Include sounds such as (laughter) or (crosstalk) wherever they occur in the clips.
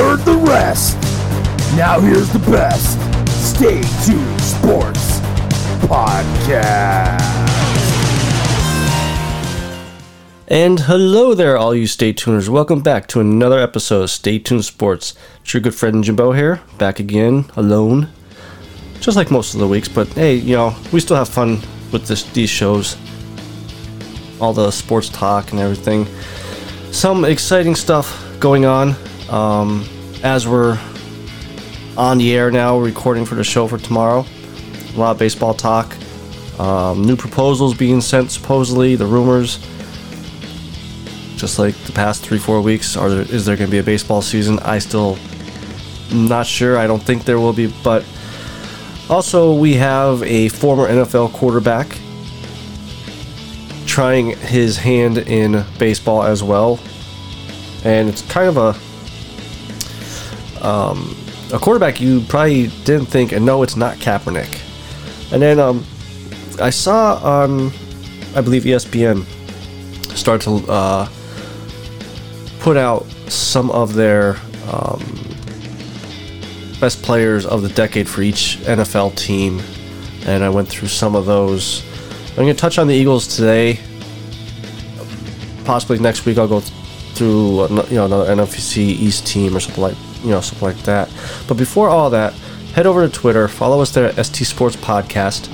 heard the rest. Now here's the best. Stay tuned sports podcast. And hello there, all you Stay Tuners. Welcome back to another episode of Stay Tuned Sports. It's your good friend Jimbo here, back again, alone. Just like most of the weeks, but hey, you know, we still have fun with this, these shows. All the sports talk and everything. Some exciting stuff going on um, as we're on the air now, recording for the show for tomorrow. A lot of baseball talk. Um, new proposals being sent, supposedly, the rumors just like the past three four weeks are there, is there going to be a baseball season i still not sure i don't think there will be but also we have a former nfl quarterback trying his hand in baseball as well and it's kind of a um, a quarterback you probably didn't think and no it's not Kaepernick and then um, i saw on i believe espn start to uh, put out some of their um, best players of the decade for each NFL team, and I went through some of those. I'm going to touch on the Eagles today. Possibly next week, I'll go through you know another NFC East team or something like you know something like that. But before all that, head over to Twitter, follow us there at ST Sports Podcast,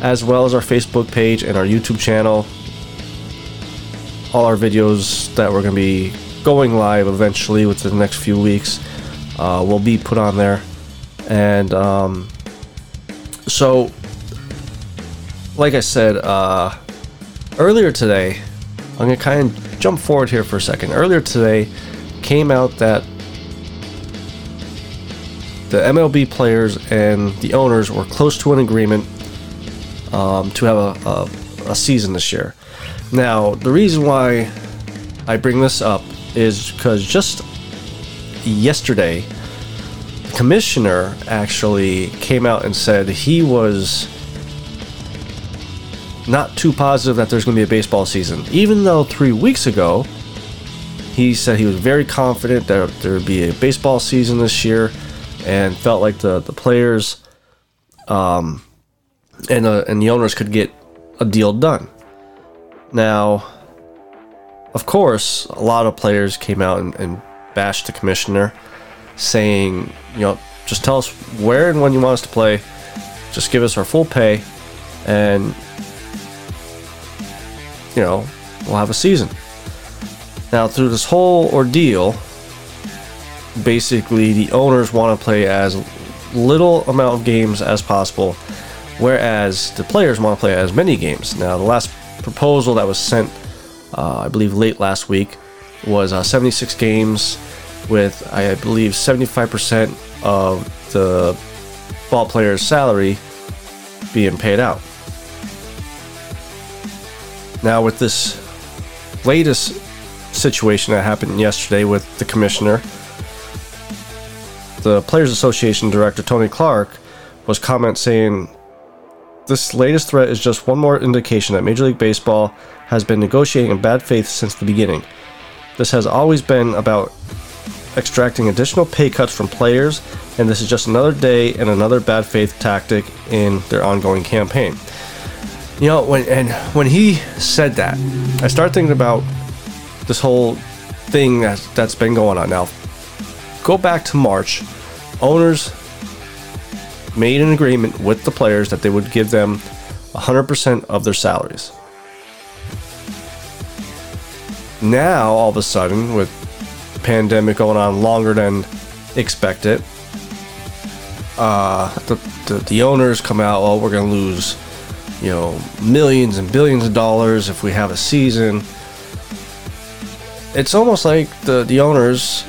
as well as our Facebook page and our YouTube channel all our videos that we're going to be going live eventually within the next few weeks uh, will be put on there. And um, so, like I said, uh, earlier today, I'm to kind of jump forward here for a second. Earlier today came out that the MLB players and the owners were close to an agreement um, to have a, a, a season this year. Now, the reason why I bring this up is because just yesterday, the commissioner actually came out and said he was not too positive that there's going to be a baseball season. Even though three weeks ago, he said he was very confident that there would be a baseball season this year and felt like the, the players um, and, uh, and the owners could get a deal done. Now, of course, a lot of players came out and, and bashed the commissioner, saying, you know, just tell us where and when you want us to play, just give us our full pay, and, you know, we'll have a season. Now, through this whole ordeal, basically the owners want to play as little amount of games as possible, whereas the players want to play as many games. Now, the last proposal that was sent, uh, I believe, late last week was uh, 76 games with, I believe, 75% of the ball player's salary being paid out. Now, with this latest situation that happened yesterday with the commissioner, the Players Association director Tony Clark was comment saying this latest threat is just one more indication that Major League Baseball has been negotiating in bad faith since the beginning. This has always been about extracting additional pay cuts from players, and this is just another day and another bad faith tactic in their ongoing campaign. You know, when and when he said that, I started thinking about this whole thing that that's been going on now. Go back to March, owners made an agreement with the players that they would give them 100% of their salaries. Now, all of a sudden, with the pandemic going on longer than expected, uh, the, the, the owners come out, oh, we're going to lose, you know, millions and billions of dollars if we have a season. It's almost like the, the owners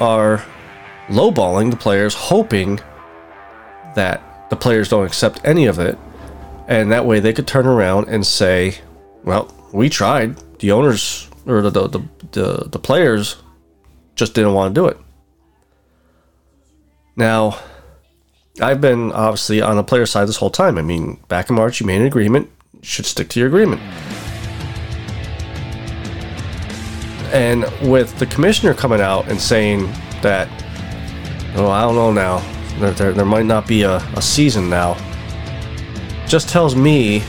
are lowballing the players, hoping that the players don't accept any of it. And that way they could turn around and say, well, we tried. The owners or the, the, the, the, the players just didn't want to do it. Now, I've been obviously on the player side this whole time. I mean, back in March, you made an agreement, should stick to your agreement. And with the commissioner coming out and saying that, oh, I don't know now, there, there, there might not be a, a season now, just tells me,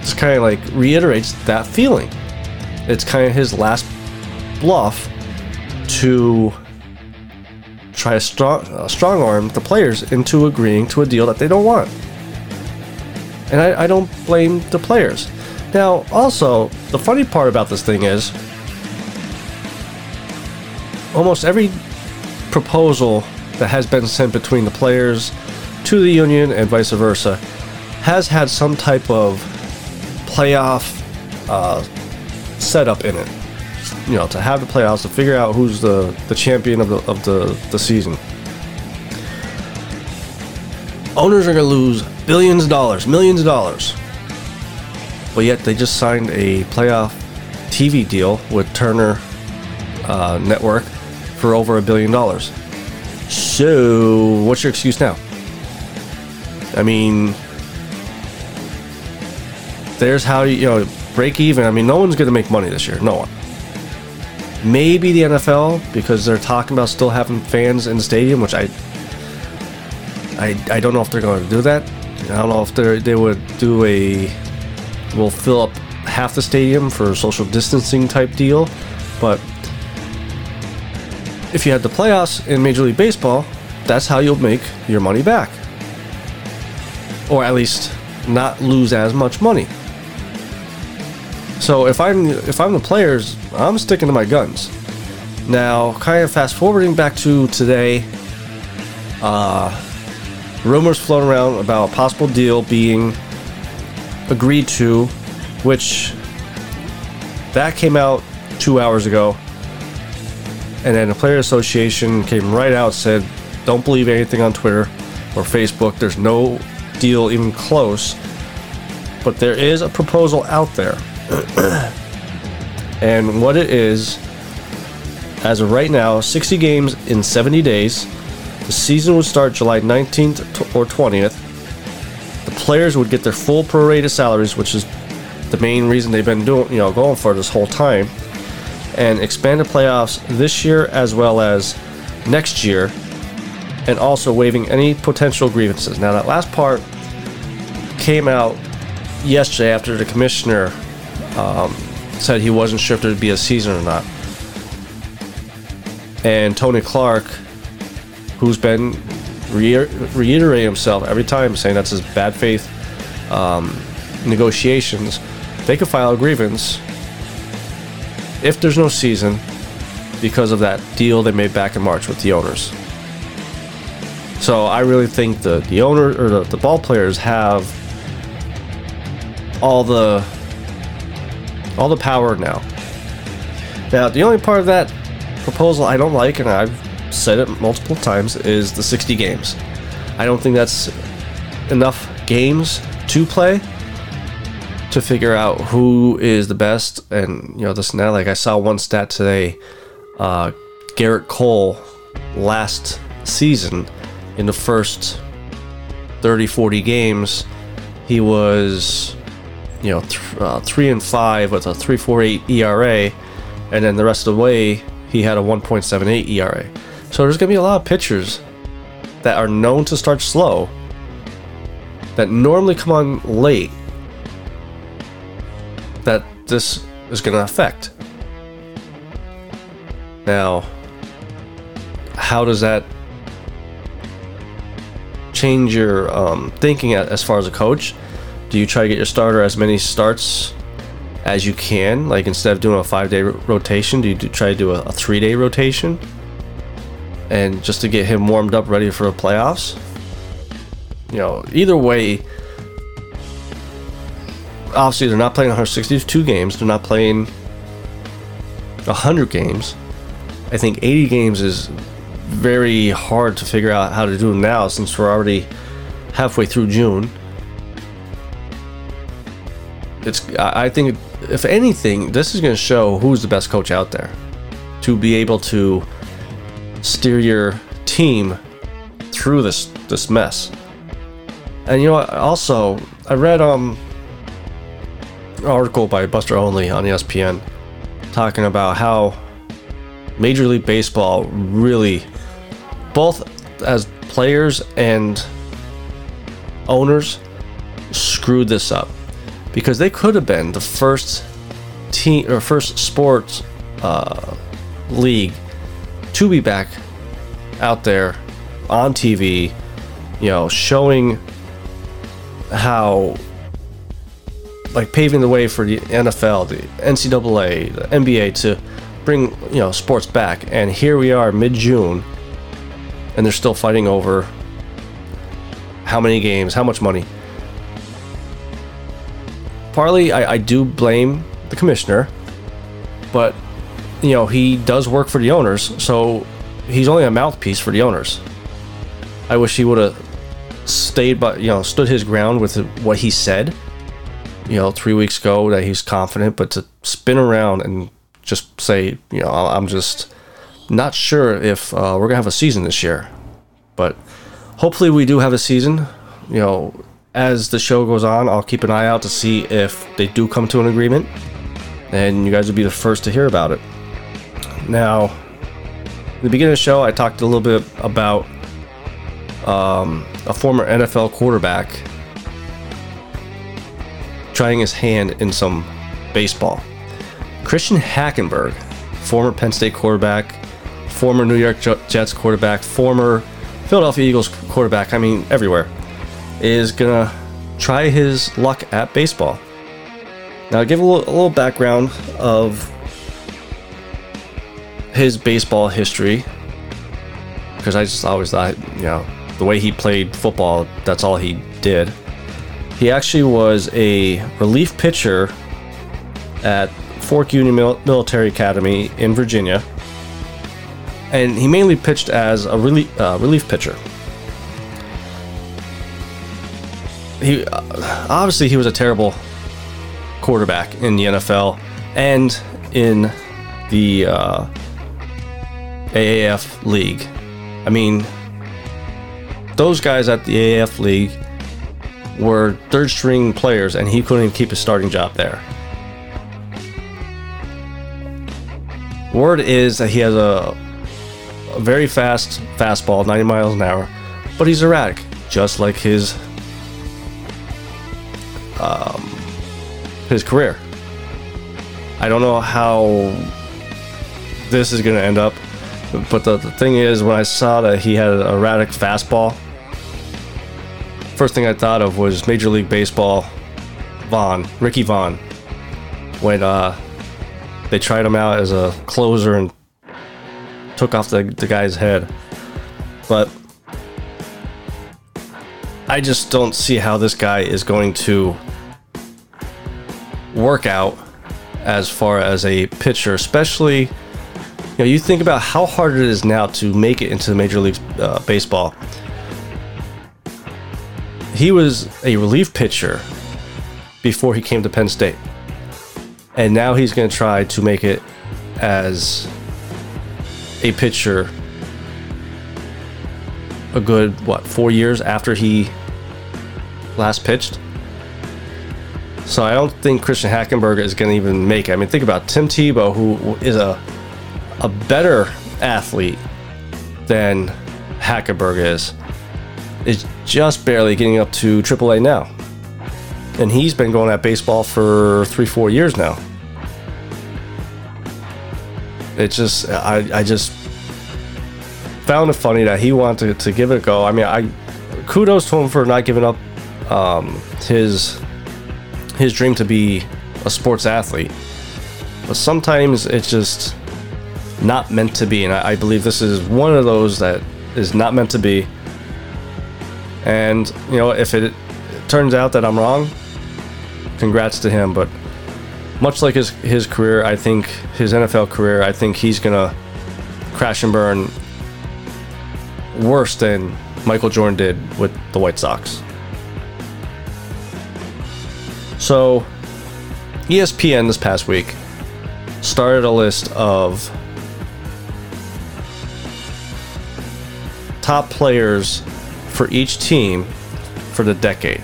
just kind of like reiterates that feeling. It's kind of his last bluff to try to strong, uh, strong arm the players into agreeing to a deal that they don't want. And I, I don't blame the players. Now, also, the funny part about this thing is almost every proposal that has been sent between the players to the union and vice versa has had some type of playoff uh, setup in it. You know, to have the playoffs to figure out who's the, the champion of the of the, the season. Owners are going to lose billions of dollars, millions of dollars. But yet they just signed a playoff TV deal with Turner uh, Network for over a billion dollars. So, what's your excuse now? I mean, there's how you, you know break even. I mean, no one's going to make money this year. No one. Maybe the NFL because they're talking about still having fans in the stadium, which I, I, I don't know if they're going to do that. I don't know if they they would do a, will fill up half the stadium for social distancing type deal, but if you had the playoffs in Major League Baseball, that's how you'll make your money back, or at least not lose as much money. So if I'm if I'm the players, I'm sticking to my guns. Now, kind of fast forwarding back to today, uh, rumors floating around about a possible deal being agreed to, which that came out two hours ago, and then the player association came right out said, "Don't believe anything on Twitter or Facebook. There's no deal even close." But there is a proposal out there (coughs) and what it is, as of right now, 60 games in 70 days. The season would start July 19th or 20th. The players would get their full prorated salaries, which is the main reason they've been doing, you know, going for this whole time. And expanded playoffs this year as well as next year, and also waiving any potential grievances. Now, that last part came out yesterday after the commissioner um, said he wasn't sure if there'd be a season or not. And Tony Clark, who's been re- reiterating himself every time, saying that's his bad faith um, negotiations, they could file a grievance if there's no season because of that deal they made back in March with the owners. So I really think the the owner or the, the ball players have all the all the power now. Now, the only part of that proposal I don't like, and I've said it multiple times, is the 60 games. I don't think that's enough games to play to figure out who is the best and you know this and that. Like I saw one stat today, uh, Gerrit Cole last season in the first 30 40 games he was you know, th- uh, three and five with a 3.48 ERA, and then the rest of the way he had a 1.78 ERA. So there's gonna be a lot of pitchers that are known to start slow that normally come on late that this is gonna affect. Now, how does that change your um, thinking as far as a coach? Do you try to get your starter as many starts as you can. Like instead of doing a five day rotation, do you do, try to do a, a three day rotation? And just to get him warmed up, ready for the playoffs. You know, either way, obviously they're not playing 162 games. They're not playing 100 games. I think 80 games is very hard to figure out how to do now since we're already halfway through June. It's I think if anything, this is going to show who's the best coach out there to be able to steer your team through this this mess. And you know what? Also, I read um an article by Buster Olney on ESPN talking about how Major League Baseball really, both as players and owners, screwed this up because they could have been the first team or first sports uh, league to be back out there on TV, you know, showing how like paving the way for the NFL, the NCAA, the NBA to bring you know sports back. And here we are, mid June, and they're still fighting over how many games, how much money. Partly, I, I do blame the commissioner, but you know he does work for the owners, so he's only a mouthpiece for the owners. I wish he would have stayed, but you know, stood his ground with what he said you know, three weeks ago that he's confident, but to spin around and just say, you know, I'm just not sure if uh, we're gonna have a season this year, but hopefully we do have a season. You know, as the show goes on, I'll keep an eye out to see if they do come to an agreement, and you guys will be the first to hear about it. Now, in the beginning of the show, I talked a little bit about um, a former NFL quarterback trying his hand in some baseball. Christian Hackenberg, former Penn State quarterback, former New York Jets quarterback, former Philadelphia Eagles quarterback, I mean, everywhere, is gonna try his luck at baseball. Now, give a little, a little background of his baseball history because I just always thought, you know, the way he played football, that's all he did. He actually was a relief pitcher at Fork Union Mil- Military Academy in Virginia, and he mainly pitched as a relief uh, relief pitcher. He obviously he was a terrible quarterback in the NFL and in the uh, AAF league. I mean, those guys at the AAF league were third string players and he couldn't even keep his starting job there. Word is that he has a, a very fast fastball, 90 miles an hour, but he's erratic, just like his his career. I don't know how this is going to end up, but the, the thing is, when I saw that he had an erratic fastball, first thing I thought of was Major League Baseball Vaughn, Ricky Vaughn, when uh, they tried him out as a closer and took off the, the guy's head. But I just don't see how this guy is going to work out as far as a pitcher, especially. You know, you think about how hard it is now to make it into Major League uh, Baseball he was a relief pitcher before he came to Penn State. And now he's going to try to make it as a pitcher a good, what, four years after he last pitched. So I don't think Christian Hackenberg is going to even make it. I mean, think about Tim Tebow, who is a, a better athlete than Hackenberg is is just barely getting up to AAA now. And he's been going at baseball for three, four years now. It just, I, I just found it funny that he wanted to, to give it a go. I mean, I kudos to him for not giving up um, his his dream to be a sports athlete. But sometimes it's just not meant to be. And I, I believe this is one of those that is not meant to be. And, you know, if it, it turns out that I'm wrong, congrats to him. But much like his, his career, I think his NFL career, I think he's going to crash and burn worse than Michael Jordan did with the White Sox. So, ESPN this past week started a list of top players for each team for the decade.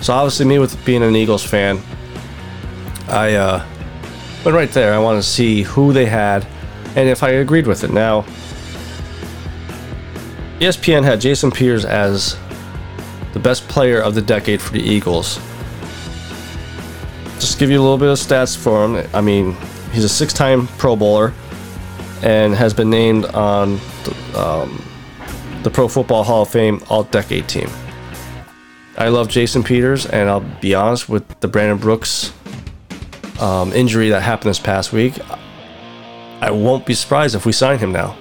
So obviously, me with being an Eagles fan, I uh, went right there. I want to see who they had and if I agreed with it. Now, ESPN had Jason Peters as the best player of the decade for the Eagles. Just give you a little bit of stats for him. I mean, he's a six-time Pro Bowler and has been named on the, um, the Pro Football Hall of Fame All-Decade Team. I love Jason Peters, and I'll be honest with the Brandon Brooks um, injury that happened this past week. I won't be surprised if we sign him now.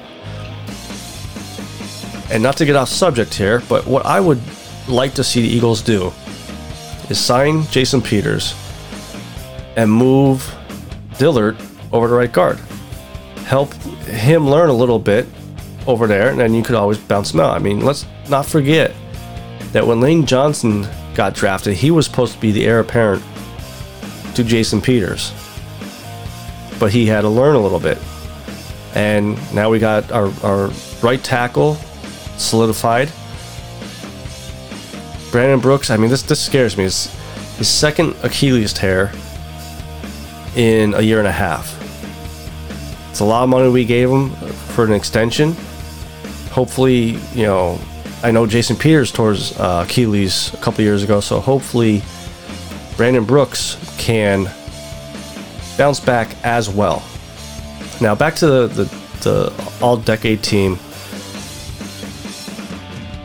And not to get off subject here, but what I would like to see the Eagles do is sign Jason Peters and move Dillard over to right guard. Help him learn a little bit over there, and then you could always bounce him out. I mean, let's not forget that when Lane Johnson got drafted, he was supposed to be the heir apparent to Jason Peters. But he had to learn a little bit. And now we got our, our right tackle solidified. Brandon Brooks, I mean, this, this scares me. It's his second Achilles tear in a year and a half. It's a lot of money we gave him for an extension. Hopefully, you know, I know Jason Peters his uh, Achilles a couple years ago, so hopefully Brandon Brooks can bounce back as well. Now back to the, the, the all-decade team.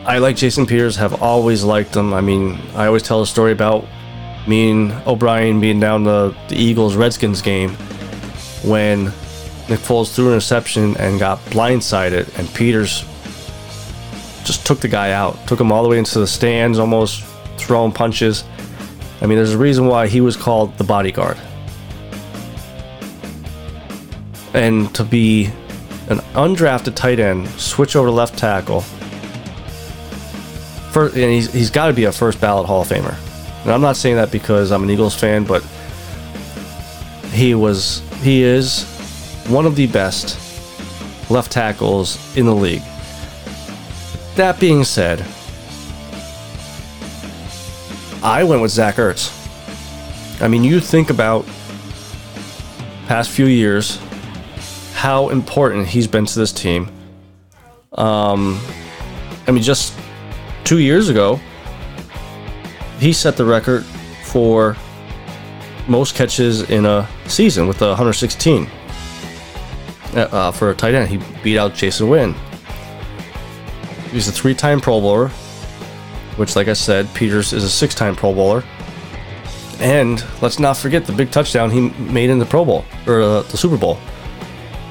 I like Jason Peters, have always liked him. I mean, I always tell a story about me and O'Brien being down the, the Eagles Redskins game when Nick Foles threw an interception and got blindsided, and Peters just took the guy out, took him all the way into the stands, almost throwing punches. I mean, there's a reason why he was called the bodyguard. And to be an undrafted tight end, switch over to left tackle, first, and he's, he's got to be a first ballot Hall of Famer. And I'm not saying that because I'm an Eagles fan, but he was, he is one of the best left tackles in the league. That being said, I went with Zach Ertz. I mean, you think about past few years, how important he's been to this team. Um, I mean, just two years ago, he set the record for most catches in a season with 116 uh, for a tight end. He beat out Jason Witten. He's a three-time Pro Bowler, which, like I said, Peters is a six-time Pro Bowler. And let's not forget the big touchdown he made in the Pro Bowl or uh, the Super Bowl.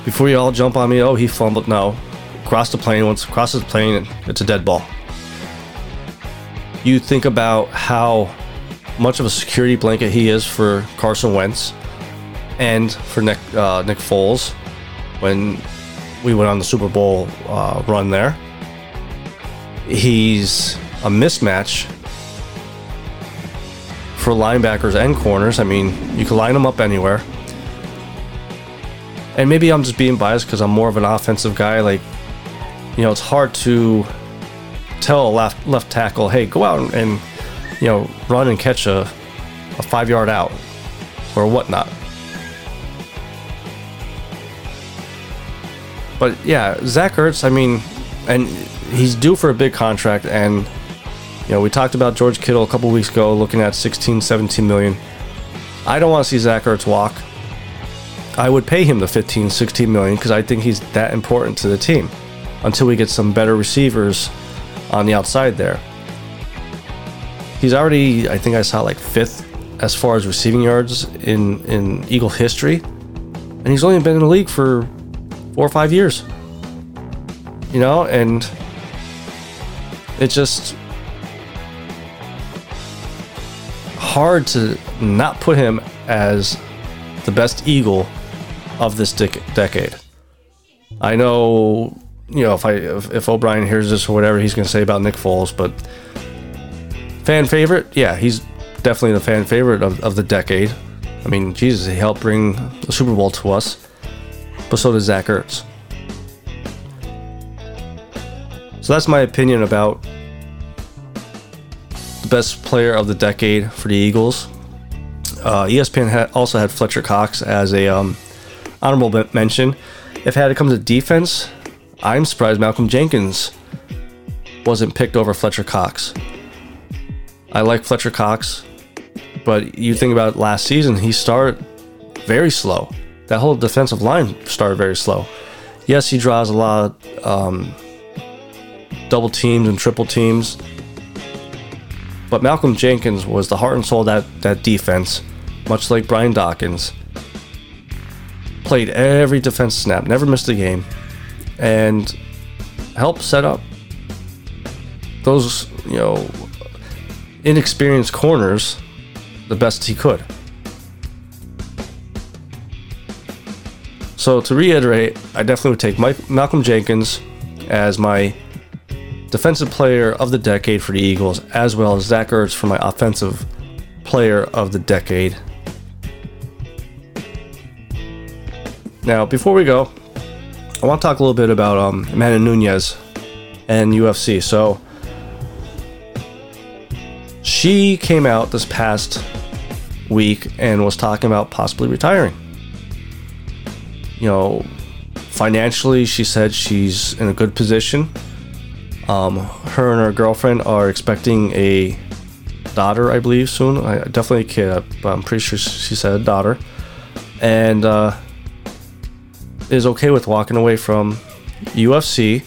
Before you all jump on me, oh he fumbled. No, cross the plane. Once it crosses the plane, it's a dead ball. You think about how much of a security blanket he is for Carson Wentz and for Nick uh, Nick Foles when we went on the Super Bowl uh, run there. He's a mismatch for linebackers and corners. I mean, you can line them up anywhere. And maybe I'm just being biased because I'm more of an offensive guy. Like, you know, it's hard to tell a left left tackle, "Hey, go out and you know run and catch a a five yard out or whatnot." But yeah, Zach Ertz. I mean, and he's due for a big contract. And you know, we talked about George Kittle a couple weeks ago, looking at 16, 17 million. I don't want to see Zach Ertz walk. I would pay him the 15, 16 million because I think he's that important to the team until we get some better receivers on the outside there. He's already, I think I saw like fifth as far as receiving yards in in Eagle history, and he's only been in the league for four or five years. You know, and it's just hard to not put him as the best Eagle of this dec- decade. I know, you know, if I if, if O'Brien hears this or whatever he's going to say about Nick Foles, but fan favorite, yeah, he's definitely the fan favorite of, of the decade. I mean, Jesus, he helped bring the Super Bowl to us, but so does Zach Ertz. So that's my opinion about the best player of the decade for the Eagles. Uh, ESPN also had Fletcher Cox as a um, honorable mention. If it had to come to defense, I'm surprised Malcolm Jenkins wasn't picked over Fletcher Cox. I like Fletcher Cox, but you think about last season, he started very slow. That whole defensive line started very slow. Yes, he draws a lot of um, double teams and triple teams, but Malcolm Jenkins was the heart and soul of that, that defense, much like Brian Dawkins. Played every defense snap, never missed a game, and help set up those, you know, inexperienced corners the best he could. So to reiterate, I definitely would take Mike, Malcolm Jenkins as my defensive player of the decade for the Eagles, as well as Zach Ertz for my offensive player of the decade. Now, before we go, I want to talk a little bit about um, Amanda Nunes and UFC. So, she came out this past week and was talking about possibly retiring. You know, financially, she said she's in a good position. Um, her and her girlfriend are expecting a daughter, I believe, soon. I definitely a kid, but I'm pretty sure she said daughter, and uh, is okay with walking away from UFC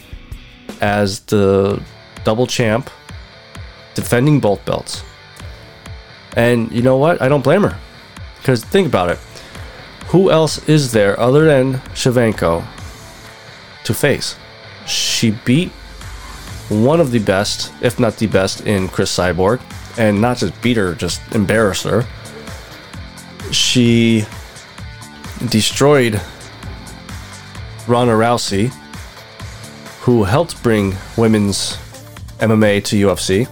as the double champ, defending both belts. And you know what? I don't blame her. Because think about it. Who else is there other than Shevchenko to face? She beat one of the best, if not the best, in Cris Cyborg. And not just beat her, just embarrass her. She destroyed Ronda Rousey, who helped bring women's MMA to UFC.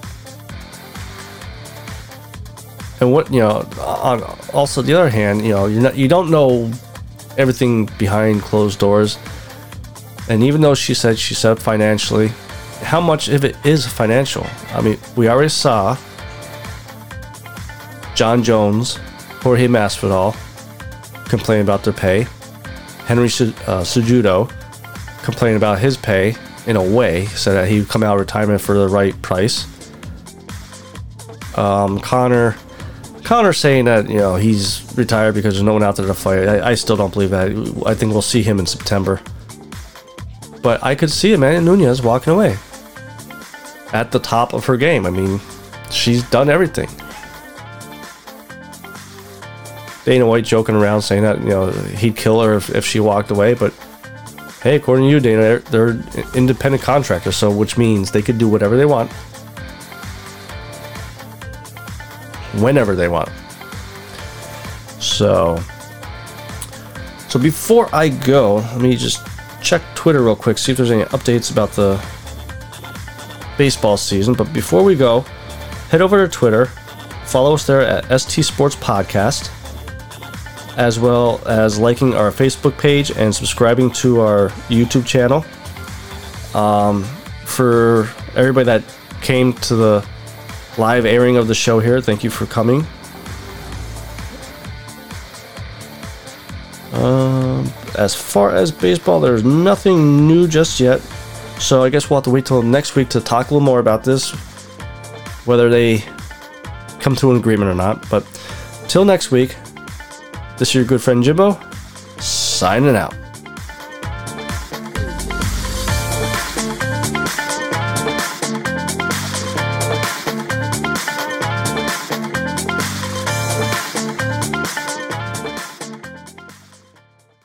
And what you know, on also the other hand, you know, you're not you don't know everything behind closed doors. And even though she said she up financially, how much of it is financial? I mean, we already saw Jon Jones, Jorge Masvidal complain about their pay. Henry uh, Cejudo complained about his pay in a way, said that he would come out of retirement for the right price. Um, Conor, Conor saying that you know he's retired because there's no one out there to fight. I, I still don't believe that. I think we'll see him in September. But I could see Amanda Nunes walking away at the top of her game. I mean, she's done everything. Dana White joking around saying that you know he'd kill her if, if she walked away, but hey, according to you, Dana, they're, they're independent contractors, so which means they could do whatever they want, whenever they want. So, so before I go, let me just check Twitter real quick, see if there's any updates about the baseball season. But before we go, head over to Twitter, follow us there at ST Sports Podcast as well as liking our Facebook page and subscribing to our YouTube channel. Um, for everybody that came to the live airing of the show here, thank you for coming. Um, as far as baseball, there's nothing new just yet. So I guess we'll have to wait till next week to talk a little more about this, whether they come to an agreement or not. But till next week, this is your good friend Jimbo, signing out.